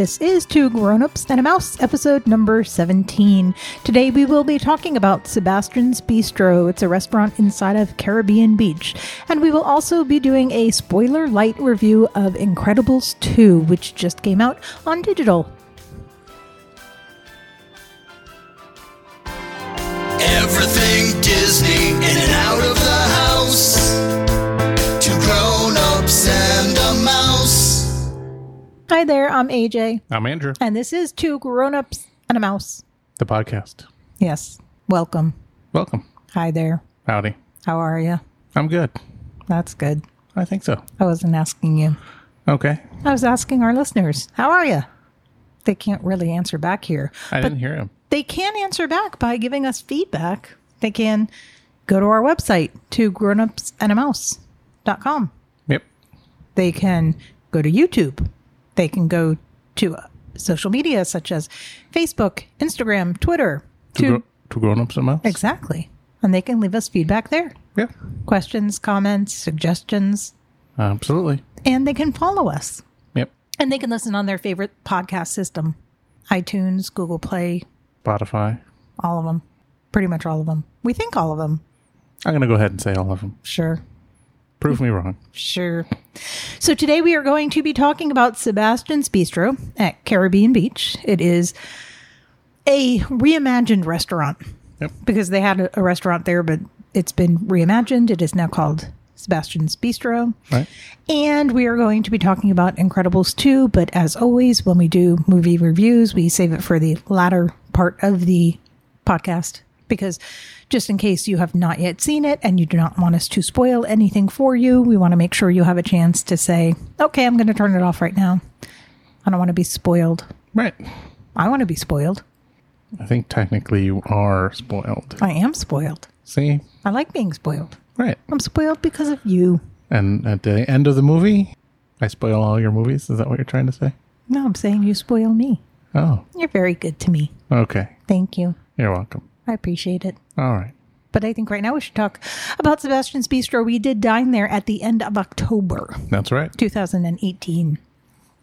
This is Two Grown-Ups and a Mouse, episode number 17. Today we will be talking about Sebastian's Bistro. It's a restaurant inside of Caribbean Beach. And we will also be doing a spoiler light review of Incredibles 2, which just came out on digital. Everything Disney in and out of Hi there, I'm AJ, I'm Andrew, and this is Two Grown-Ups and a Mouse. the podcast. Yes, welcome. Welcome. Hi there. Howdy. How are you? I'm good. That's good. I think so. I wasn't asking you. Okay. I was asking our listeners, how are you? They can't really answer back here. I didn't hear them. they can answer back by giving us feedback. They can go to our website, to grownupsandamouse.com. Yep. They can go to YouTube. They can go to uh, social media such as Facebook, Instagram, Twitter. Two, To, gro- two grown-ups and mouse. exactly. And they can leave us feedback there. Yeah. Questions, comments, suggestions, Absolutely. and they can follow us. Yep. And they can listen on their favorite podcast system iTunes, Google Play, Spotify. all of them. Pretty much all of them. We think all of them. I'm going to go ahead and say all of them. Sure. Prove me wrong. Sure. So today we are going to be talking about Sebastian's Bistro at Caribbean Beach. It is a reimagined restaurant Yep. because they had a, a restaurant there, but it's been reimagined. It is now called Sebastian's Bistro. Right. And we are going to be talking about Incredibles 2, but as always, when we do movie reviews, we save it for the latter part of the podcast because just in case you have not yet seen it and you do not want us to spoil anything for you, we want to make sure you have a chance to say, okay, I'm going to turn it off right now. I don't want to be spoiled. Right. I want to be spoiled. I think technically you are spoiled. I am spoiled. See? I like being spoiled. Right. I'm spoiled because of you. And at the end of the movie, I spoil all your movies. Is that what you're trying to say? No, I'm saying you spoil me. Oh, You're very good to me. okay. Thank you. You're welcome. I appreciate it. All right. But I think right now we should talk about Sebastian's Bistro. We did dine there at the end of October That's right. 2018.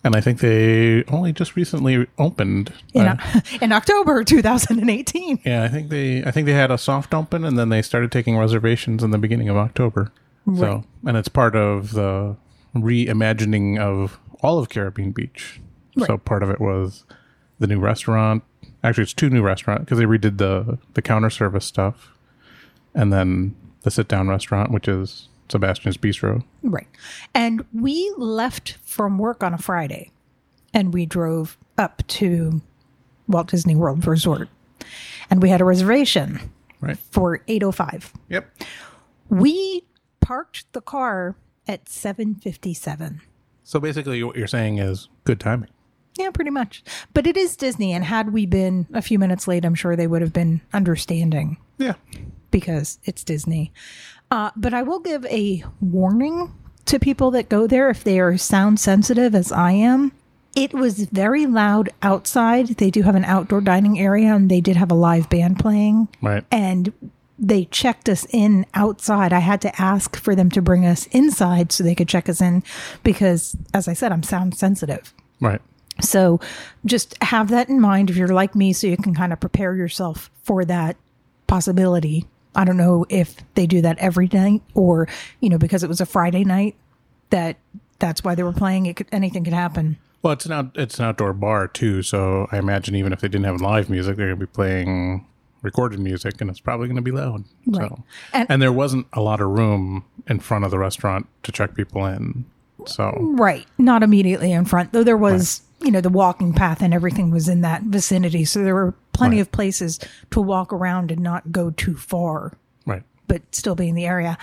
And I think they only just recently opened. In, uh, in October 2018. Yeah, I think they I think they had a soft open and then they started taking reservations in the beginning of October. So, and it's part of the reimagining of all of Caribbean Beach. So part of it was the new restaurant. Actually, it's two new restaurants because they redid the the counter service stuff, and then the sit down restaurant, which is Sebastian's Bistro. Right. And we left from work on a Friday and we drove up to Walt Disney World Resort. And we had a reservation Right. for 805. Yep. We parked the car at 757. So basically, what you're saying is good timing. Yeah, pretty much. But it is Disney, and had we been a few minutes late, I'm sure they would have been understanding Yeah. because it's Disney. Uh, but I will give a warning to people that go there if they are sound sensitive, as I am. It was very loud outside. They do have an outdoor dining area, and they did have a live band playing. Right. And they checked us in outside. I had to ask for them to bring us inside so they could check us in because, as I said, I'm sound sensitive. Right. So just have that in mind if you're like me, so you can kind of prepare yourself for that possibility. I don't know if they do that every night or, you know, because it was a Friday night that that's why they were playing. It could, anything could happen. Well, it's an out, it's an outdoor bar too, so I imagine even if they didn't have live music, they're going to be playing recorded music, and it's probably going to be loud. Right. So, And- and, there wasn't a lot of room in front of the restaurant to check people in. So Right. Not immediately in front, though there was, you know, the walking path and everything was in that vicinity. So there were plenty Right. of places to walk around and not go too far. right, but still be in the area.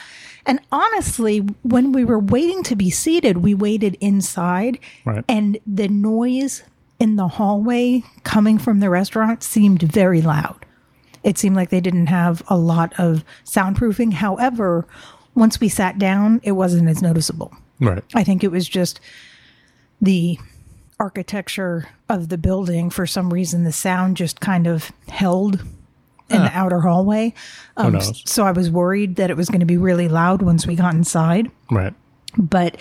And honestly, when we were waiting to be seated, we waited inside, Right. and the noise in the hallway coming from the restaurant seemed very loud. It seemed like they didn't have a lot of soundproofing. However, once we sat down, it wasn't as noticeable. right, I think it was just the architecture of the building. For some reason, the sound just kind of held in the outer hallway. Um? So I was worried that it was going to be really loud once we got inside, right. but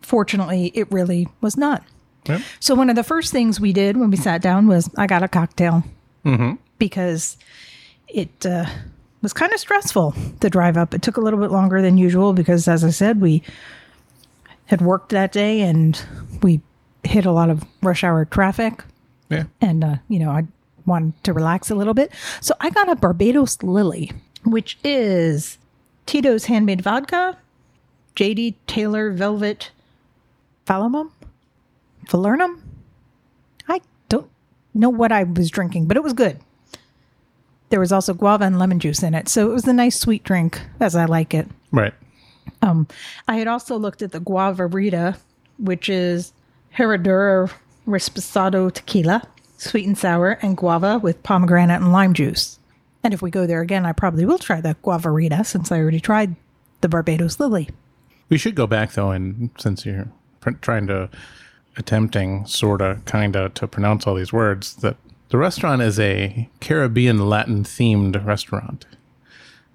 fortunately, it really was not. Yep. So one of the first things we did when we sat down was I got a cocktail because it uh, was kind of stressful to drive up. It took a little bit longer than usual because, as I said, we had worked that day and we hit a lot of rush hour traffic, Yeah. and uh, you know I wanted to relax a little bit. So I got a Barbados Lily, which is Tito's handmade vodka, JD Taylor Velvet Falumum, Falernum. I don't know what I was drinking, but it was good. There was also guava and lemon juice in it, so it was a nice sweet drink, as I like it. Right. Um, I had also looked at the Guava Rita, which is Herradura Reposado Tequila, sweet and sour, and guava with pomegranate and lime juice. And if we go there again, I probably will try the Guava Rita since I already tried the Barbados Lily. We should go back though, and since you're trying to attempting sorta kinda to pronounce all these words, that the restaurant is a Caribbean Latin themed restaurant.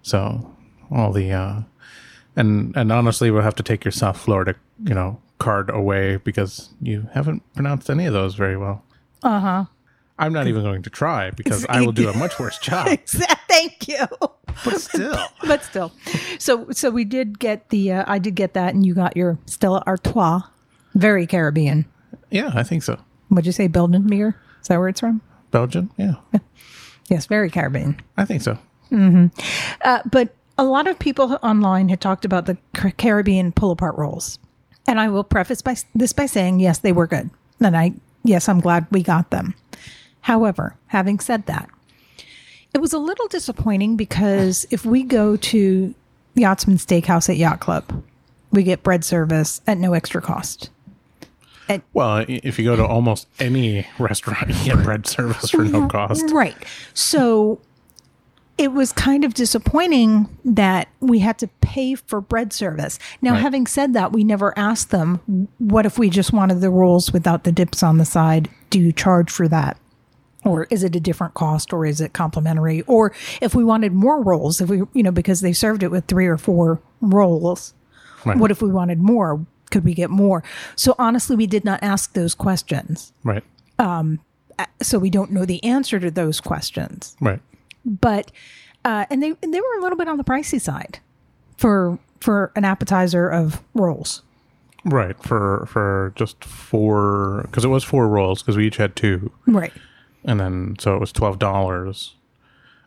So all the uh and and honestly we'll have to take your South Florida, you know, card away because you haven't pronounced any of those very well. Uh-huh. I'm not even going to try because I will do a much worse job. Thank you. But still. But still. So so we did get the uh, I did get that and you got your Stella Artois. Very Caribbean. Yeah, I think so. What'd you say Belgian beer? Is that where it's from? Belgian? Yeah. Yes, very Caribbean. I think so. Uh, but a lot of people online had talked about the Caribbean pull apart rolls, and I will preface by this by saying yes, they were good, and I yes, I'm glad we got them. However, having said that, it was a little disappointing because if we go to Yachtsman Steakhouse at Yacht Club, we get bread service at no extra cost. Well, if you go to almost any restaurant, you get bread service for no mm-hmm. cost. Right. So it was kind of disappointing that we had to pay for bread service. Now, Right. having said that, we never asked them, what if we just wanted the rolls without the dips on the side? Do you charge for that? Or is it a different cost or is it complimentary? Or if we wanted more rolls, if we, you know, because they served it with three or four rolls, Right. what if we wanted more? Could we get more? So honestly, we did not ask those questions. Right. Um, so we don't know the answer to those questions Right. But uh, and they and they were a little bit on the pricey side for for an appetizer of rolls. Right. For for just four because it was four rolls because we each had two, Right. and then so it was twelve dollars.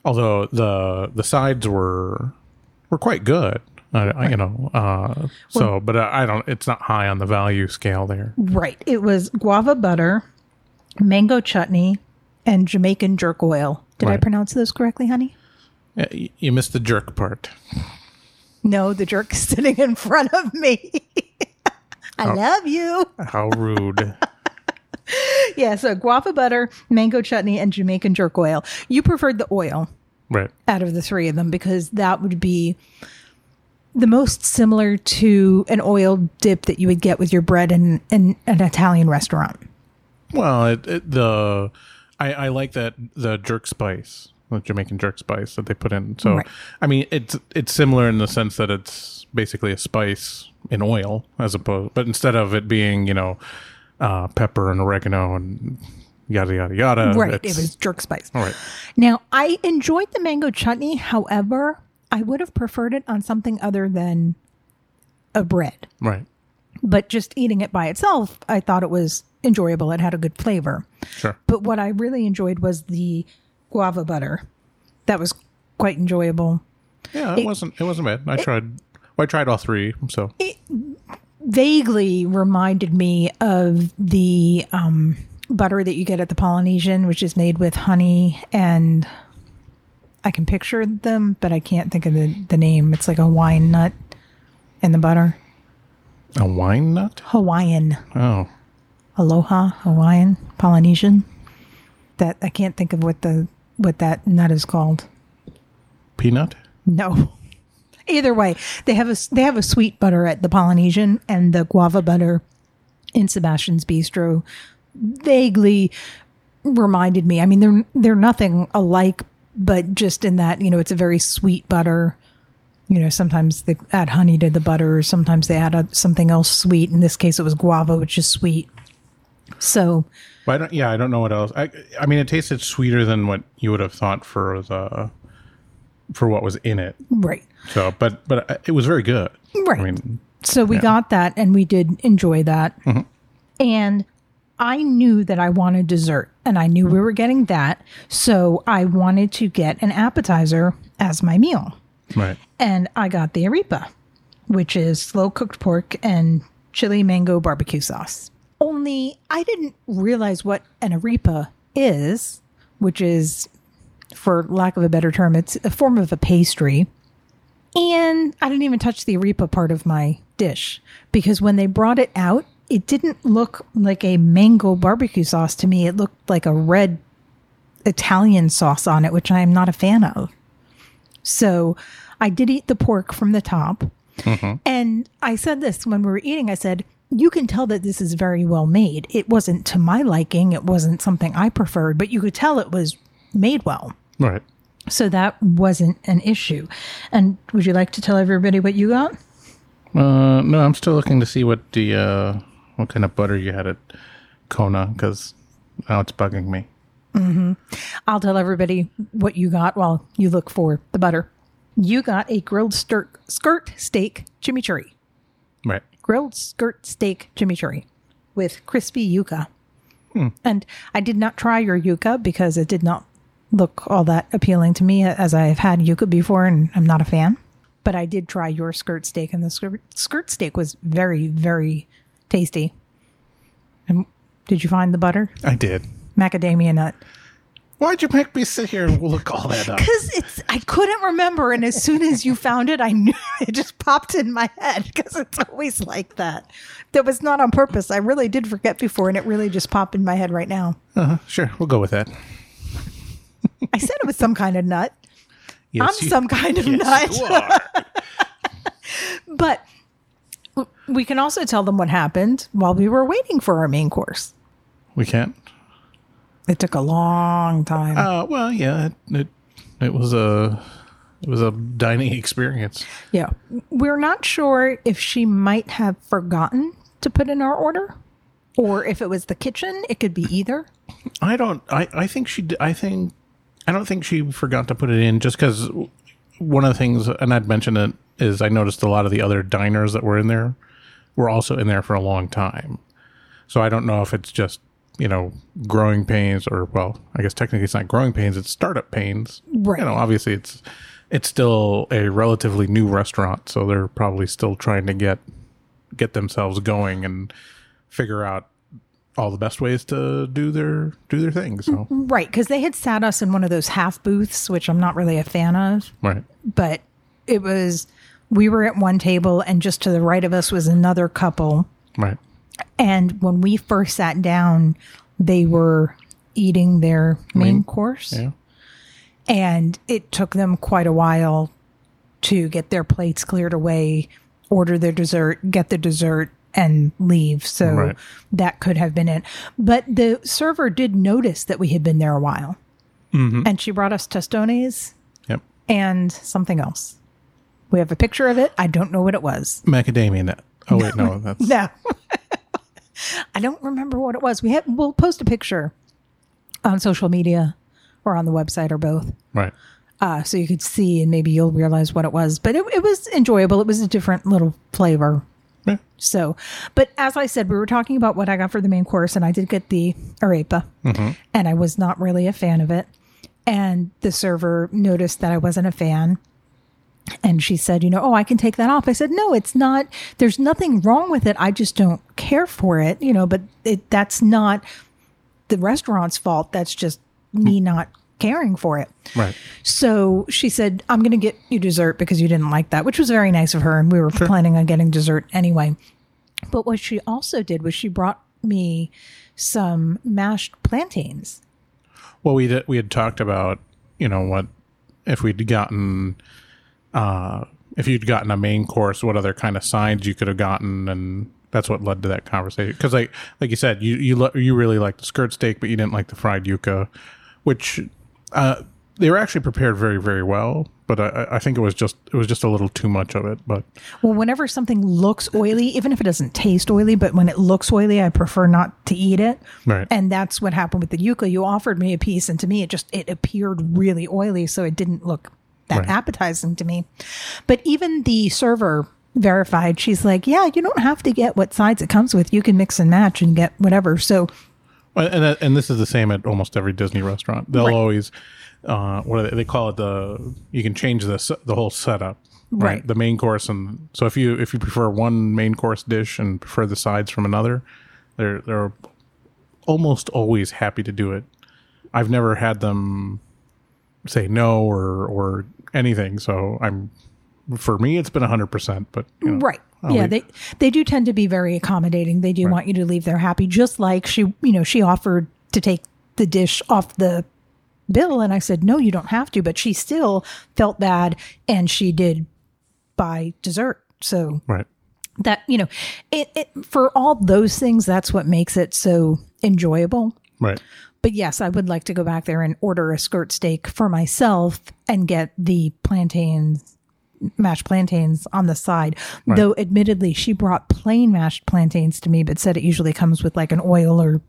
Although the the sides were were quite good. I, I, you know, uh, so but uh, I don't. It's not high on the value scale there. Right. It was guava butter, mango chutney, and Jamaican jerk oil. Did I pronounce those correctly, honey? Y- You missed the jerk part. No, the jerk is sitting in front of me. I love you. How rude. Yeah, so guava butter, mango chutney, and Jamaican jerk oil. You preferred the oil. right. out of the three of them because that would be the most similar to an oil dip that you would get with your bread in, in an Italian restaurant. Well, it, it, the I, I like that the jerk spice, the Jamaican jerk spice that they put in. So, Right. I mean, it's it's similar in the sense that it's basically a spice in oil, as opposed, but instead of it being you know uh, pepper and oregano and yada yada yada, right. It was jerk spice. all right. Now, I enjoyed the mango chutney. However, I would have preferred it on something other than a bread. Right. But just eating it by itself, I thought it was enjoyable. It had a good flavor. Sure. But what I really enjoyed was the guava butter. That was quite enjoyable. Yeah, it, wasn't it wasn't bad. I tried. Well, I tried all three. So it vaguely reminded me of the um, butter that you get at the Polynesian, which is made with honey and I can picture them, but I can't think of the, the name. It's like a wine nut in the butter. a wine nut. Hawaiian. Oh, Aloha, Hawaiian, Polynesian. That I can't think of what the what that nut is called. peanut. No. Either way, they have a they have a sweet butter at the Polynesian and the guava butter in Sebastian's Bistro vaguely reminded me. I mean, they're they're nothing alike, but just in that you know it's a very sweet butter. You know, sometimes they add honey to the butter, or sometimes they add a, something else sweet. In this case, it was guava, which is sweet. So But I don't, yeah, I don't know what else. I, I mean, it tasted sweeter than what you would have thought for the for what was in it. right. So, but but it was very good. Right. I mean, So we got that and we did enjoy that. Mm-hmm. And I knew that I wanted dessert and I knew we were getting that. So I wanted to get an appetizer as my meal. right. And I got the arepa, which is slow cooked pork and chili mango barbecue sauce. Only I didn't realize what an arepa is, which is, for lack of a better term, it's a form of a pastry. And I didn't even touch the arepa part of my dish because when they brought it out, it didn't look like a mango barbecue sauce to me. It looked like a red Italian sauce on it, which I am not a fan of. So I did eat the pork from the top. Mm-hmm. And I said this when we were eating I said, you can tell that this is very well made. It wasn't to my liking, it wasn't something I preferred, but you could tell it was made well. Right. So that wasn't an issue. And would you like to tell everybody what you got? Uh, no, I'm still looking to see what the uh, what kind of butter you had at Kona because now it's bugging me. I'll tell everybody what you got while you look for the butter. You got a grilled skirt, skirt steak chimichurri. Right. Grilled skirt steak chimichurri with crispy yuca. Hmm. And I did not try your yuca because it did not look all that appealing to me as I have had yuca before and I'm not a fan. But I did try your skirt steak and the skirt, skirt steak was very, very tasty. And did you find the butter? I did. Macadamia nut. Why'd you make me sit here and look all that up? Because it's, I couldn't remember. And as soon as you found it, I knew it just popped in my head because it's always like that. That was not on purpose. I really did forget before, and it really just popped in my head right now. Uh, sure, we'll go with that. I said it was some kind of nut. Yes, I'm you- some kind of yes, you nut. are. But we can also tell them what happened while we were waiting for our main course. we can't. It took a long time. Uh, well, yeah, it, it it was a it was a dining experience. yeah. We're not sure if she might have forgotten to put in our order or if it was the kitchen. It could be either. I don't. I I think she. I think. I don't think she forgot to put it in just because one of the things, and I'd mentioned it, is I noticed a lot of the other diners that were in there were also in there for a long time. So I don't know if it's just you know growing pains or well, I guess technically it's not growing pains; it's startup pains. Right. You know, obviously it's it's still a relatively new restaurant, so they're probably still trying to get get themselves going and figure out all the best ways to do their do their thing. So mm-hmm. Right. Because they had sat us in one of those half booths, which I'm not really a fan of. right, but it was we were at one table and just to the right of us was another couple right, and when we first sat down they were eating their main course yeah, and it took them quite a while to get their plates cleared away order their dessert get the dessert and leave so Right. that could have been it but the server did notice that we had been there a while mm-hmm. and she brought us tostones yep. and something else. We have a picture of it. I don't know what it was. Macadamia nut. Oh wait, no, that's No. I don't remember what it was. We have we'll post a picture on social media or on the website or both. right. Uh, so you could see and maybe you'll realize what it was. But it, it was enjoyable. It was a different little flavor. Yeah. So, but as I said, we were talking about what I got for the main course, and I did get the arepa, and I was not really a fan of it. And the server noticed that I wasn't a fan. And she said, you know, oh, I can take that off. I said, no, it's not. There's nothing wrong with it. I just don't care for it, you know, but it, that's not the restaurant's fault. That's just me mm. not caring for it. Right. So she said, I'm going to get you dessert because you didn't like that, which was very nice of her. And we were planning on getting dessert anyway. But what she also did was she brought me some mashed plantains. Well, we did, we had talked about you know what if we'd gotten uh if you'd gotten a main course, what other kind of sides you could have gotten, and that's what led to that conversation. Because like like you said, you you lo- you really liked the skirt steak, but you didn't like the fried yuca, which uh they were actually prepared very very well, but I, I think it was just it was just a little too much of it. But Well, whenever something looks oily, even if it doesn't taste oily, but when it looks oily, I prefer not to eat it. Right. And that's what happened with the yuca. You offered me a piece, and to me, it just it appeared really oily, so it didn't look that Right. appetizing to me. But even the server verified, she's like, "Yeah, you don't have to get what sides it comes with. You can mix and match and get whatever." So Well, and that- and this is the same at almost every Disney restaurant. They'll Right. always uh, what are they, they call it the you can change the the whole setup. Right. The main course and so if you if you prefer one main course dish and prefer the sides from another, they're they're almost always happy to do it. I've never had them say no or or anything, so I'm for me it's been 100%, but you know, Right. I'll yeah, leave- they they do tend to be very accommodating. They do want you to leave there happy. Just like she, you know, she offered to take the dish off the bill, and I said no, you don't have to. But she still felt bad, and she did buy dessert. So right. that you know, it, it for all those things, that's what makes it so enjoyable. Right. But yes, I would like to go back there and order a skirt steak for myself and get the plantains, mashed plantains on the side. Though, admittedly, she brought plain mashed plantains to me, but said it usually comes with like an oil or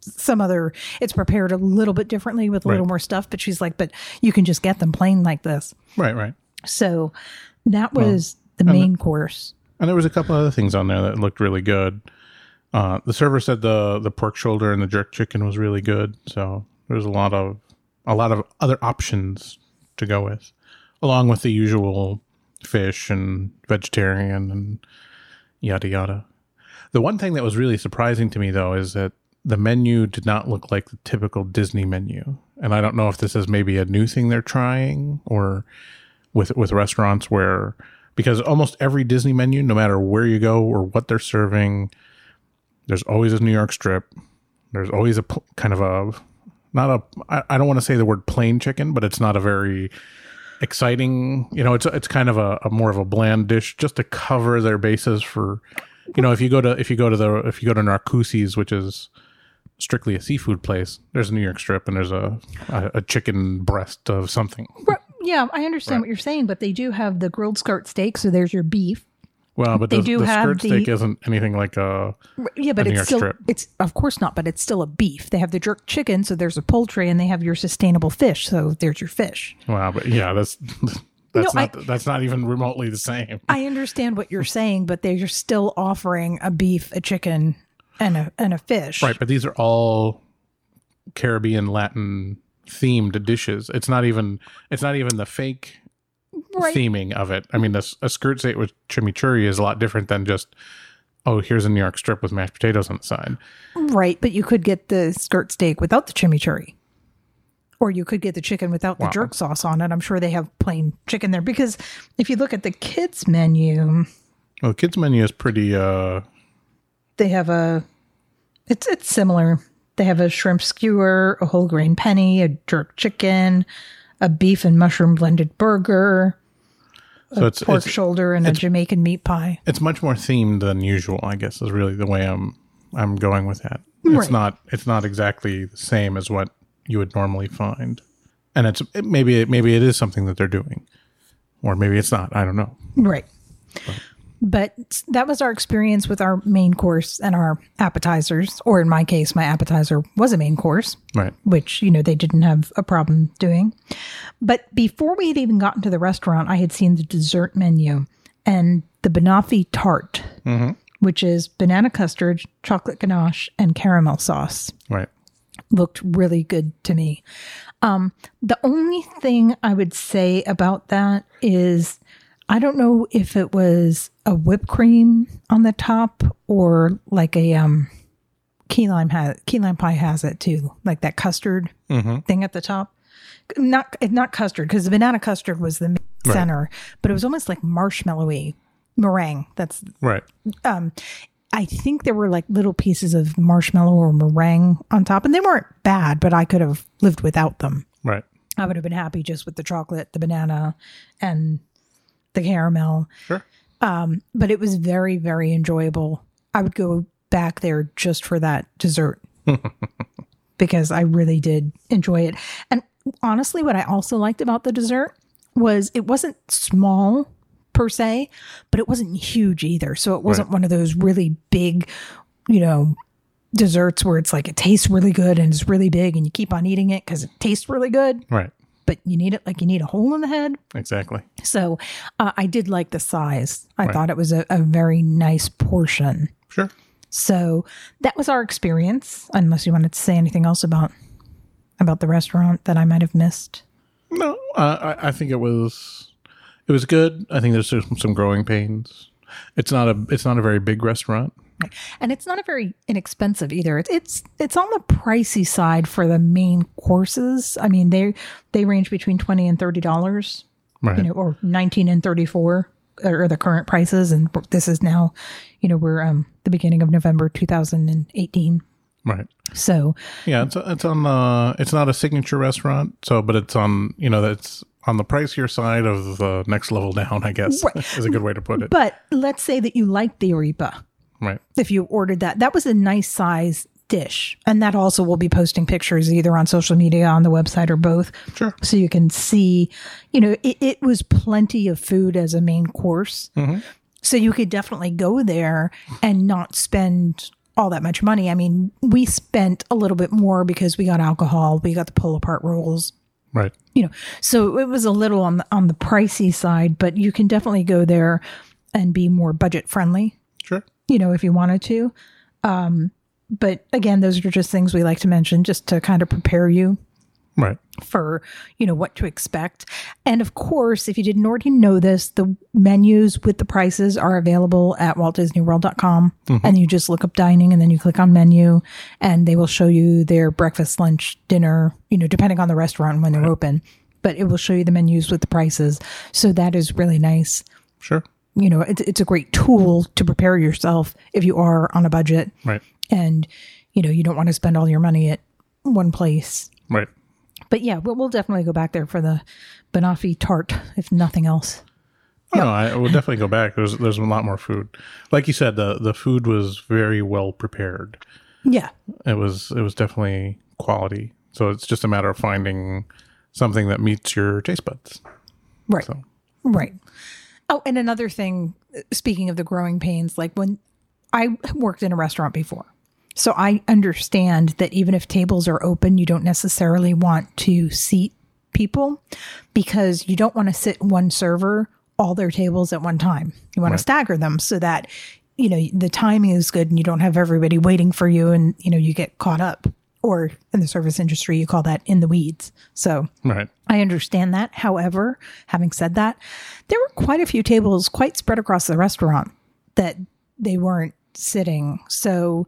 some other, it's prepared a little bit differently with a little more stuff. But she's like, but you can just get them plain like this. Right, right. So that was the main course. And there was a couple other things on there that looked really good. Uh, the server said the the pork shoulder and the jerk chicken was really good. So there's a lot of a lot of other options to go with, along with the usual fish and vegetarian and yada yada. The one thing that was really surprising to me though is that the menu did not look like the typical Disney menu. And I don't know if this is maybe a new thing they're trying or with with restaurants where because almost every Disney menu, no matter where you go or what they're serving, there's always a New York strip. There's always a pl- kind of a not a I, I don't want to say the word plain chicken, but it's not a very exciting. You know, it's it's kind of a, a more of a bland dish just to cover their bases for. You know, if you go to if you go to the if you go to Narcoossee's, which is strictly a seafood place, there's a New York strip and there's a a, a chicken breast of something. Right. Yeah, I understand what you're saying, but they do have the grilled skirt steak. So there's your beef. Well, but They the, do the have skirt steak isn't anything like a Yeah, but New it's still strip. it's of course not, but it's still a beef. They have the jerk chicken, so there's a poultry, and they have your sustainable fish, so there's your fish. Wow, but yeah, that's that's No, not that's not even remotely the same. I understand what you're saying, but they're still offering a beef, a chicken, and a and a fish. Right, but these are all Caribbean Latin themed dishes. It's not even it's not even the fake Right. theming of it. I mean, this a skirt steak with chimichurri is a lot different than just oh, here's a New York strip with mashed potatoes on the side. Right, but you could get the skirt steak without the chimichurri. Or you could get the chicken without the Wow. jerk sauce on it. I'm sure they have plain chicken there because if you look at the kids menu, Well, the kids menu is pretty uh they have a it's it's similar. They have a shrimp skewer, a whole grain penne, a jerk chicken, a beef and mushroom blended burger, so it's pork it's, shoulder, and a Jamaican meat pie. it's much more themed than usual, I guess is really the way I'm I'm going with that. It's Right. not it's not exactly the same as what you would normally find. And it's it, maybe it, maybe it is something that they're doing. Or maybe it's not. I don't know. Right. But that was our experience with our main course and our appetizers, or in my case, my appetizer was a main course. Right. which you know they didn't have a problem doing. But before we had even gotten to the restaurant, I had seen the dessert menu and the banoffee tart, which is banana custard, chocolate ganache, and caramel sauce. Right. Looked really good to me. Um, the only thing I would say about that is I don't know if it was a whipped cream on the top or like a um key lime has key lime pie has it too, like that custard thing at the top. Not not custard because the banana custard was the center, but it was almost like marshmallowy meringue. That's Right. I think there were like little pieces of marshmallow or meringue on top, and they weren't bad, but I could have lived without them. Right. I would have been happy just with the chocolate, the banana, and the caramel. Sure. Um, but it was very, very enjoyable. I would go back there just for that dessert because I really did enjoy it. And honestly, what I also liked about the dessert was it wasn't small per se, but it wasn't huge either. So it wasn't Right. one of those really big, you know, desserts where it's like it tastes really good and it's really big and you keep on eating it because it tastes really good, Right. But you need it like you need a hole in the head. Exactly. So uh, I did like the size. I thought it was a, a very nice portion. Sure. So that was our experience. Unless you wanted to say anything else about about the restaurant that I might have missed. No, uh, I, I think it was it was good. I think there's some, some growing pains. It's not a it's not a very big restaurant. And it's not a very inexpensive either. It's it's it's on the pricey side for the main courses. I mean they they range between twenty and thirty dollars, Right. you know, or nineteen and thirty four are the current prices. And this is now, you know, we're um the beginning of November two thousand and eighteen. right. So Yeah, it's it's on uh it's not a signature restaurant, so but it's on you know that's on the pricier side of the next level down, I guess is a good way to put it. but let's say that you like the arepa. Right. if you ordered that. That was a nice size dish. And that also will be posting pictures either on social media, on the website, or both. Sure. So you can see, you know, it, it was plenty of food as a main course. Mm-hmm. So you could definitely go there and not spend all that much money. I mean, we spent a little bit more because we got alcohol, we got the pull apart rolls, Right. you know so it was a little on the on the pricey side but you can definitely go there and be more budget friendly Sure. You know if you wanted to. Um but again those are just things we like to mention just to kind of prepare you Right. for you know what to expect. And of course if you didn't already know this the menus with the prices are available at waltdisneyworld.com and you just look up dining and then you click on menu and they will show you their breakfast lunch dinner you know depending on the restaurant when they're open. But it will show you the menus with the prices. So that is really nice. Sure. You know it's, it's a great tool to prepare yourself if you are on a budget Right. and you know you don't want to spend all your money at one place Right. but yeah, we'll, we'll definitely go back there for the banoffee tart, if nothing else. Oh, no, I will definitely go back. There's there's a lot more food. Like you said, the the food was very well prepared. Yeah, It was it was definitely quality. So it's just a matter of finding something that meets your taste buds. right, So right. Oh, and another thing, speaking of the growing pains, like when I worked in a restaurant before, so I understand that even if tables are open, you don't necessarily want to seat people because you don't want to sit one server all their tables at one time. You want to stagger them so that you know the timing is good and you don't have everybody waiting for you and you know you get caught up or in the service industry you call that in the weeds. So right. I understand that. However, having said that, there were quite a few tables quite spread across the restaurant that they weren't sitting. So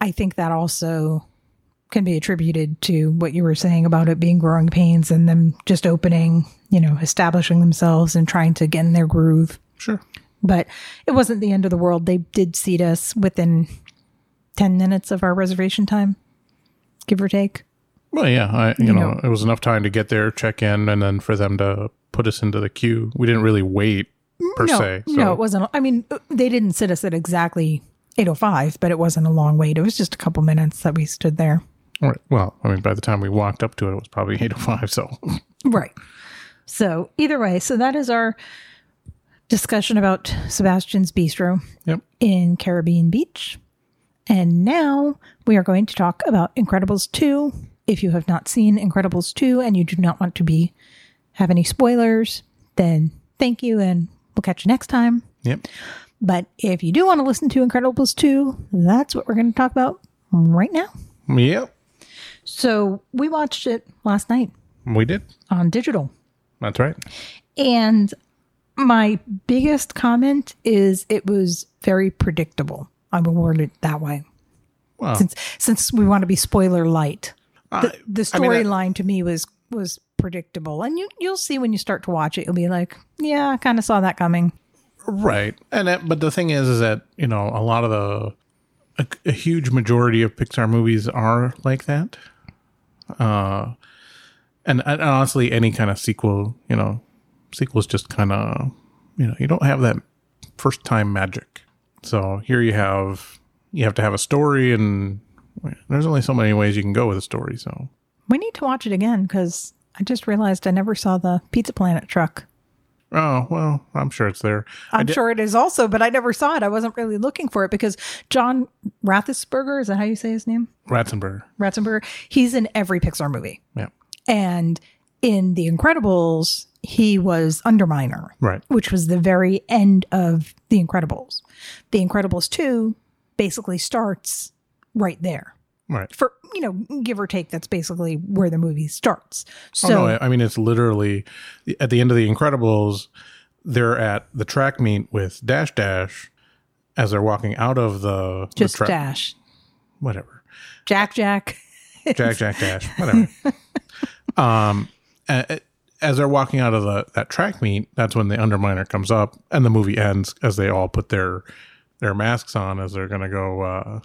I think that also can be attributed to what you were saying about it being growing pains and them just opening, you know, establishing themselves and trying to get in their groove. Sure. But it wasn't the end of the world. They did seat us within 10 minutes of our reservation time, give or take. Well, yeah, I you, know, know. it was enough time to get there, check in, and then for them to put us into the queue. We didn't really wait per no, se. So no, it wasn't. I mean, uh, they didn't sit us at exactly 8.05, but it wasn't a long wait. It was just a couple minutes that we stood there. Right. Well, I mean, by the time we walked up to it, it was probably eight o five. So Right. So either way, so that is our discussion about Sebastian's Bistro yep. in Caribbean Beach. And now we are going to talk about Incredibles 2. If you have not seen Incredibles 2 and you do not want to be have any spoilers, then thank you and we'll catch you next time. Yep. But if you do want to listen to Incredibles 2, that's what we're going to talk about right now. Yep. So we watched it last night We did. on digital. That's right. And my biggest comment is it was very predictable. I will word it that way. Well, Since since we want to be spoiler light. The I mean, I- storyline to me was was predictable. And you you'll see when you start to watch it, you'll be like, Yeah, I kind of saw that coming. Right. And that, but the thing is, is that you know a lot of the a, a huge majority of Pixar movies are like that. Uh, and, and honestly, any kind of sequel, you know, sequels just kind of, you know, you don't have that first time magic. So here you have you have to have a story, and there's only so many ways you can go with a story. So We need to watch it again because I just realized I never saw the Pizza Planet truck. Oh well, I'm sure it's there. I'm did- sure it is also, but I never saw it. I wasn't really looking for it because John Rathesberger, is that how you say his name? Ratzenberger. Ratzenberger. He's in every Pixar movie. Yeah. And in The Incredibles, he was Underminer, Right. which was the very end of The Incredibles. The Incredibles 2 basically starts right there. Right. For, you know, give or take, that's basically where the movie starts. So, oh, no, I, mean, it's literally at the end of The Incredibles, they're at the track meet with Dash Dash as they're walking out of the, the just track. Dash. Whatever. Jack Jack. Jack, Jack, Dash, whatever. um, a- as they're walking out of the that track meet, that's when the Underminer comes up, and the movie ends as they all put their their masks on as they're gonna go uh,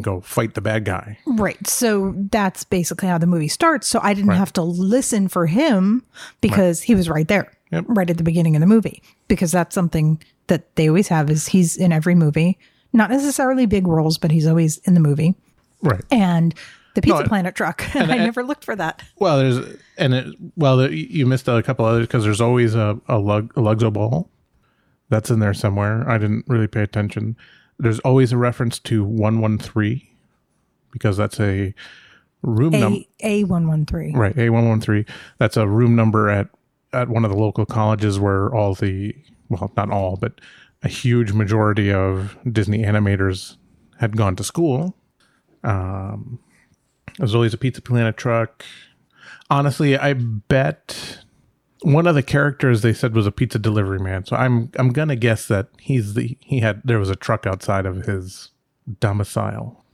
go fight the bad guy. Right. So that's basically how the movie starts. So I didn't have to listen for him because he was right there, Yep. right at the beginning of the movie. Because that's something that they always have is he's in every movie. Not necessarily big roles, but he's always in the movie. Right. And the Pizza and- Planet truck. And, I I- never looked for that. Well, there's and it well you missed a couple others because there's always a a, lug, a Luxo ball that's in there somewhere. I didn't really pay attention. There's always a reference to one one three because that's a room number. A one one three. Right, A one one three. That's a room number at at one of the local colleges where all the well, not all, but a huge majority of Disney animators had gone to school. Um, there's always a Pizza Planet truck. Honestly, I bet one of the characters they said was a pizza delivery man. So I'm I'm gonna guess that he's the he had there was a truck outside of his domicile,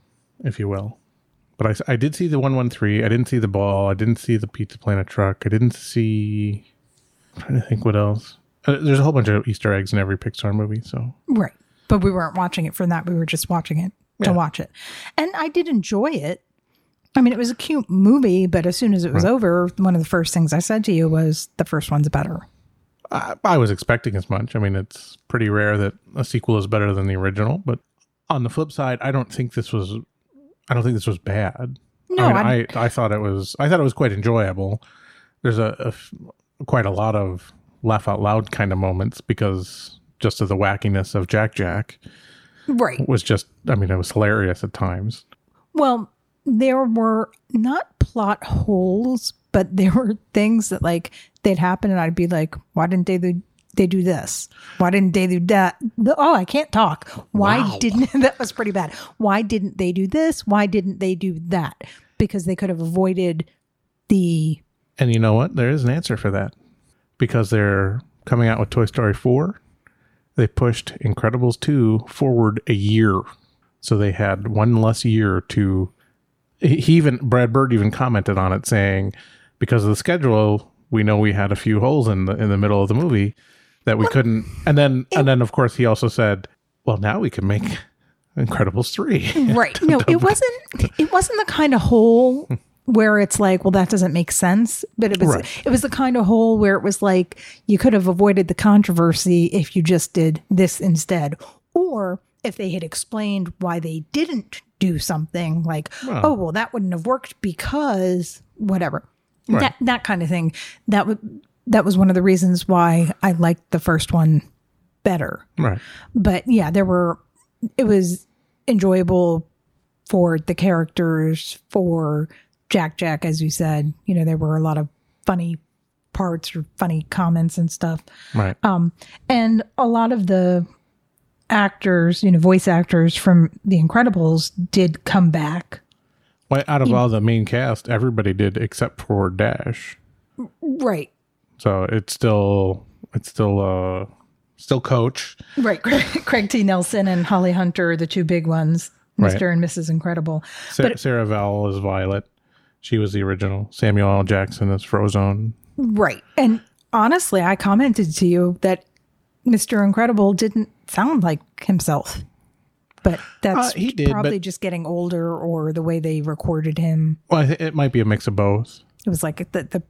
if you will. But I, I did see the 113. I didn't see the ball. I didn't see the Pizza Planet truck. I didn't see. I'm trying to think what else. Uh, there's a whole bunch of Easter eggs in every Pixar movie. So Right. But we weren't watching it for that. We were just watching it to Yeah. watch it. And I did enjoy it. I mean, it was a cute movie, but as soon as it was over, one of the first things I said to you was the first one's better. I, I was expecting as much. I mean, it's pretty rare that a sequel is better than the original. But on the flip side, I don't think this was. I don't think this was bad. No, I, mean, I, I thought it was. I thought it was quite enjoyable. There's a quite a lot of laugh out loud kind of moments because just of the wackiness of Jack Jack Right. was just. I mean, it was hilarious at times. Well, there were not plot holes, but there were things that like they'd happen, and I'd be like, "Why didn't they do they do this? Why didn't they do that? Oh, I can't talk. Why Wow. didn't that was pretty bad? Why didn't they do this? Why didn't they do that? Because they could have avoided the And you know what? There is an answer for that. Because they're coming out with Toy Story 4, they pushed Incredibles 2 forward a year. So they had one less year to. He even, Brad Bird even commented on it saying, because of the schedule, we know we had a few holes in the, in the middle of the movie that we couldn't. And then, and then of course, he also said, well, now we can make Incredibles 3. right. No, it wasn't. It wasn't the kind of hole where it's like, well, that doesn't make sense. But it was. Right. It was the kind of hole where it was like you could have avoided the controversy if you just did this instead, or if they had explained why they didn't do something like, oh, well, that wouldn't have worked because whatever. That that kind of thing. That would. That was one of the reasons why I liked the first one better right. but yeah, there were. It was enjoyable for the characters, for Jack Jack, as you said. You know, there were a lot of funny parts or funny comments and stuff, Right. Um, and a lot of the actors, you know, voice actors from The Incredibles did come back. well, out of all the main cast, everybody did except for Dash. Right. So it's still it's still uh still coach. Right. Craig, Craig T. Nelson and Holly Hunter, are the two big ones, Right. Mr. and Mrs. Incredible. Sa- But- Sarah Vowell is Violet. She was the original. Samuel L. Jackson is Frozone. Right. And honestly, I commented to you that Mr. Incredible didn't sound like himself. But that's Uh, he did, probably but- just getting older or the way they recorded him. Well, it might be a mix of both. It was like the, the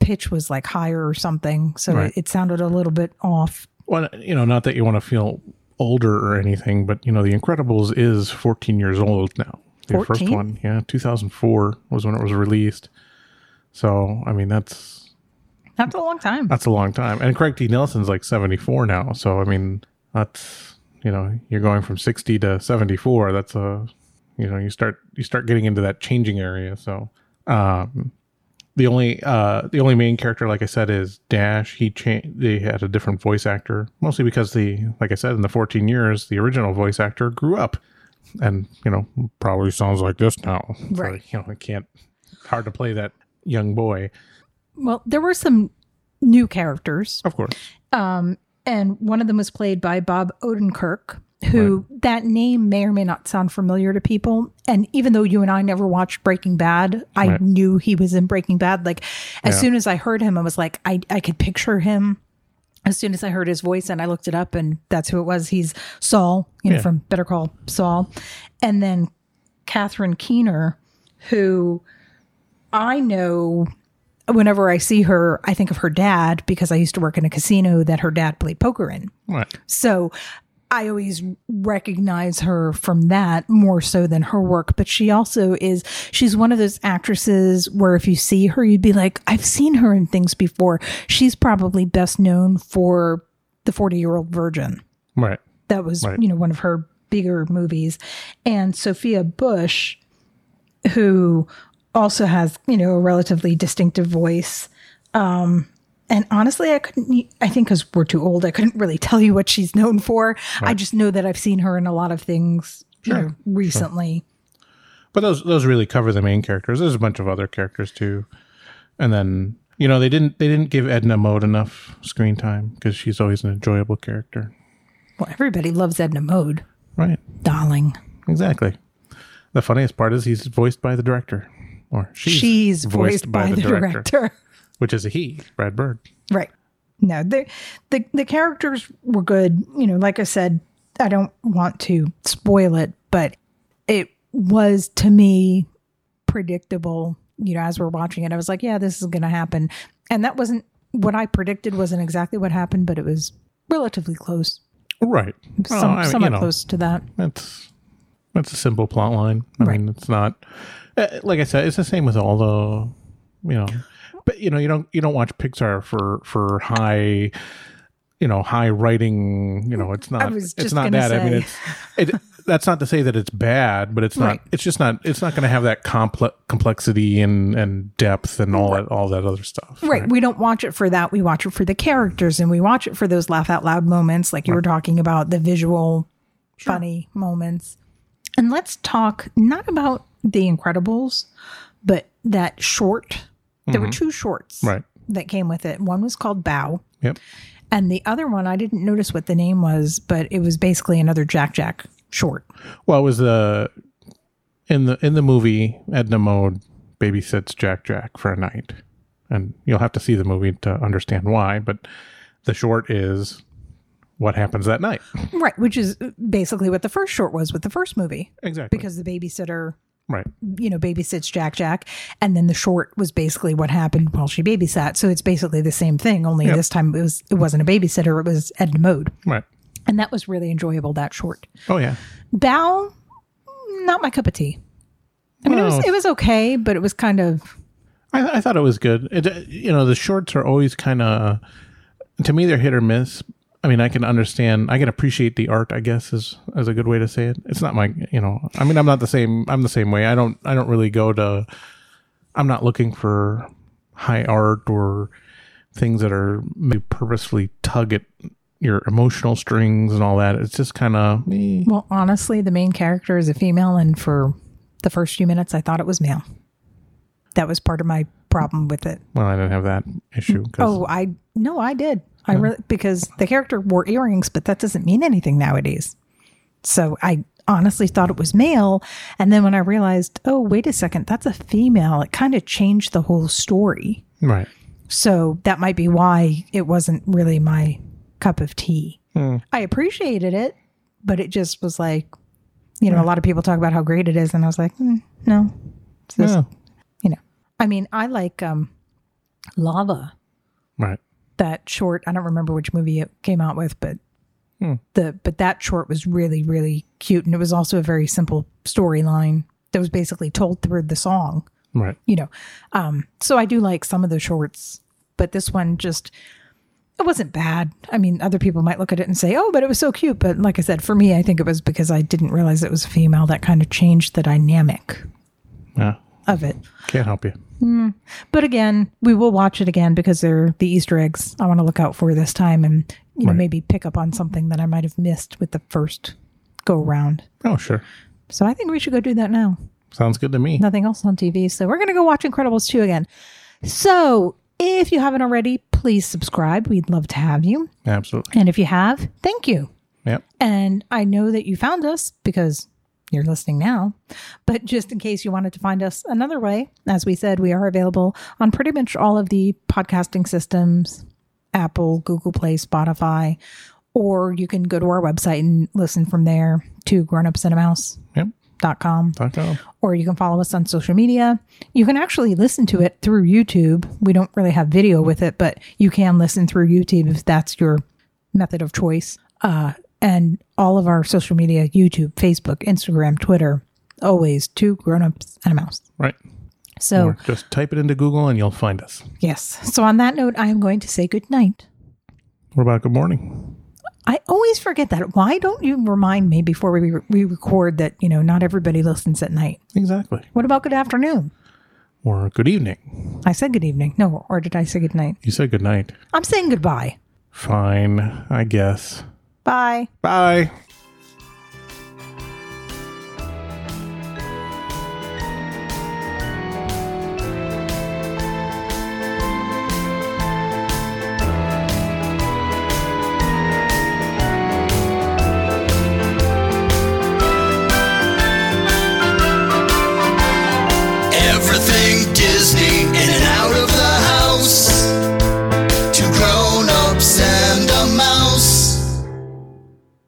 pitch was like higher or something. So Right. it, it sounded a little bit off. Well, you know, not that you want to feel older or anything, but you know, The Incredibles is 14 years old now. The first one, yeah, 2004 was when it was released. So I mean that's That's a long time. that's a long time. And Craig T. Nelson's like seventy four now. So I mean that's you know you're going from sixty to seventy four. That's a you know you start you start getting into that changing area. So um, the only uh, the only main character, like I said, is Dash. He changed. They had a different voice actor, mostly because the like I said in the fourteen years, the original voice actor grew up, and you know probably sounds like this now. So, Right. you know, I can't hard to play that young boy. Well, there were some new characters, Of course. um, and one of them was played by Bob Odenkirk, who that name may or may not sound familiar to people. And even though you and I never watched Breaking Bad, I Right. knew he was in Breaking Bad. Like as Yeah. soon as I heard him, I was like, I, I could picture him. As soon as I heard his voice and I looked it up, and that's who it was. He's Saul, you know, Yeah. from Better Call Saul. And then Catherine Keener, who I know whenever I see her, I think of her dad because I used to work in a casino that her dad played poker in. Right. So I always recognize her from that more so than her work. But she also is, she's one of those actresses where if you see her, you'd be like, I've seen her in things before. She's probably best known for The 40 Year Old Virgin. Right. That was, Right. you know, one of her bigger movies. And Sophia Bush, who also has, you know, a relatively distinctive voice. Um, and honestly, I couldn't, I think because we're too old, I couldn't really tell you what she's known for. I just know that I've seen her in a lot of things you know, recently. But those those really cover the main characters. There's a bunch of other characters too, and then you know they didn't they didn't give Edna Mode enough screen time because she's always an enjoyable character. Well, everybody loves Edna Mode, Right. darling. Exactly. The funniest part is he's voiced by the director, or she's, She's, voiced, by, the, director. which is a he, Brad Bird. Right. No, the the the characters were good. You know, like I said, I don't want to spoil it, but it was to me predictable. You know, as we're watching it, I was like, yeah, this is going to happen, and that wasn't what I predicted. wasn't exactly what happened, but it was relatively close, Right. Well, I mean, somewhat you know, close to that. That's that's a simple plot line. I Right. mean, it's not uh, like I said. It's the same with all the, you know, but you know, you don't you don't watch Pixar for for high, you know, high writing. You know, it's not it's not that. I mean, it's it. That's not to say that it's bad, but it's not. Right. It's just not. It's not going to have that complex complexity and and depth and all that all that other stuff. Right. We don't watch it for that. We watch it for the characters and we watch it for those laugh out loud moments, like you were talking about, the visual, funny moments. And let's talk not about The Incredibles, but that short. There were two shorts Mm-hmm. Right. that came with it. One was called Bao, Yep. and the other one, I didn't notice what the name was, but it was basically another Jack Jack short. Well, it was the in the in the movie Edna Mode babysits Jack Jack for a night, and you'll have to see the movie to understand why. But the short is what happens that night. Right. Which is basically what the first short was with the first movie, Exactly. because the babysitter right. you know, babysits Jack Jack. And then the short was basically what happened while she babysat. So it's basically the same thing, only Yep. this time it was it wasn't a babysitter, it was Edna Mode. Right. And that was really enjoyable, that short. Oh yeah. Bao, not my cup of tea. I mean, it was it was okay, but it was kind of I, I thought it was good. It, you know, the shorts are always kind of, to me, they're hit or miss. I mean, I can understand, I can appreciate the art. I guess is is a good way to say it. It's not my, you know, I mean, I'm not the same. I'm the same way. I don't, I don't really go to. I'm not looking for high art or things that are maybe purposefully tug at your emotional strings and all that. It's just kind of, eh. well, honestly, the main character is a female, and for the first few minutes, I thought it was male. That was part of my problem with it. well, I didn't have that issue. Oh, I no, I did. I really because the character wore earrings, but that doesn't mean anything nowadays. So I honestly thought it was male, and then when I realized, oh, wait a second, that's a female, it kind of changed the whole story. right. So that might be why it wasn't really my cup of tea. Hmm. I appreciated it, but it just was like, you know, a lot of people talk about how great it is, and I was like, mm, no, it's Yeah. you know, I mean, I like um, lava Right. That short i don't remember which movie it came out with but Hmm. the but that short was really really cute and it was also a very simple storyline that was basically told through the song Right. you know. Um, so I do like some of the shorts, but this one just it wasn't bad. I mean, other people might look at it and say, "Oh, but it was so cute." But like I said, for me, I think it was because I didn't realize it was a female that kind of changed the dynamic Yeah. of it. Can't help you. Hmm. But again, we will watch it again because they're the Easter eggs I want to look out for this time, and you know Right. maybe pick up on something that I might have missed with the first go around. Oh, sure. So I think we should go do that now. Sounds good to me. nothing else on TV. So we're going to go watch Incredibles 2 again. So if you haven't already, please subscribe. We'd love to have you. Absolutely. And if you have, thank you. Yep. And I know that you found us because you're listening now. But just in case you wanted to find us another way, as we said, we are available on pretty much all of the podcasting systems Apple, Google Play, Spotify, or you can go to our website and listen from there to grownupsandmouse.com Yep. Dot com. or you can follow us on social media. You can actually listen to it through YouTube. We don't really have video with it, but you can listen through YouTube if that's your method of choice. Uh, and all of our social media YouTube, Facebook, Instagram, Twitter, always two grown-ups and a mouse. Right. So, Or just type it into Google and you'll find us. yes. So, on that note, I am going to say good night. What about good morning? I always forget that. Why don't you remind me before we, we record that, you know, not everybody listens at night? Exactly. What about good afternoon? Or good evening. I said good evening. No, or did I say good night? You said good night. I'm saying goodbye. Fine, I guess. Bye. Bye.